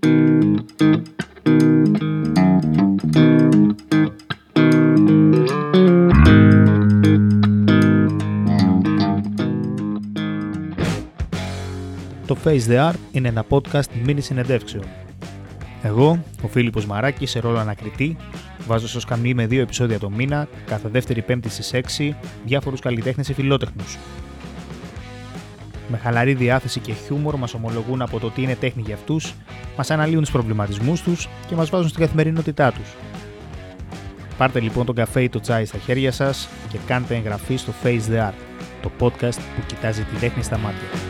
Το Face the Art είναι ένα podcast mini συνεντεύξεων. Εγώ, ο Φίλιππος Μαράκης, σε ρόλο ανακριτή, βάζω στο σκαμί με δύο επεισόδια το μήνα, κάθε δεύτερη πέμπτη στις 6, διάφορους καλλιτέχνες ή φιλότεχνους. Με χαλαρή διάθεση και χιούμορ μας ομολογούν από το τι είναι τέχνη για αυτούς, μας αναλύουν τους προβληματισμούς τους και μας βάζουν στην καθημερινότητά τους. Πάρτε λοιπόν τον καφέ ή το τσάι στα χέρια σας και κάντε εγγραφή στο Face the Art, το podcast που κοιτάζει τη τέχνη στα μάτια.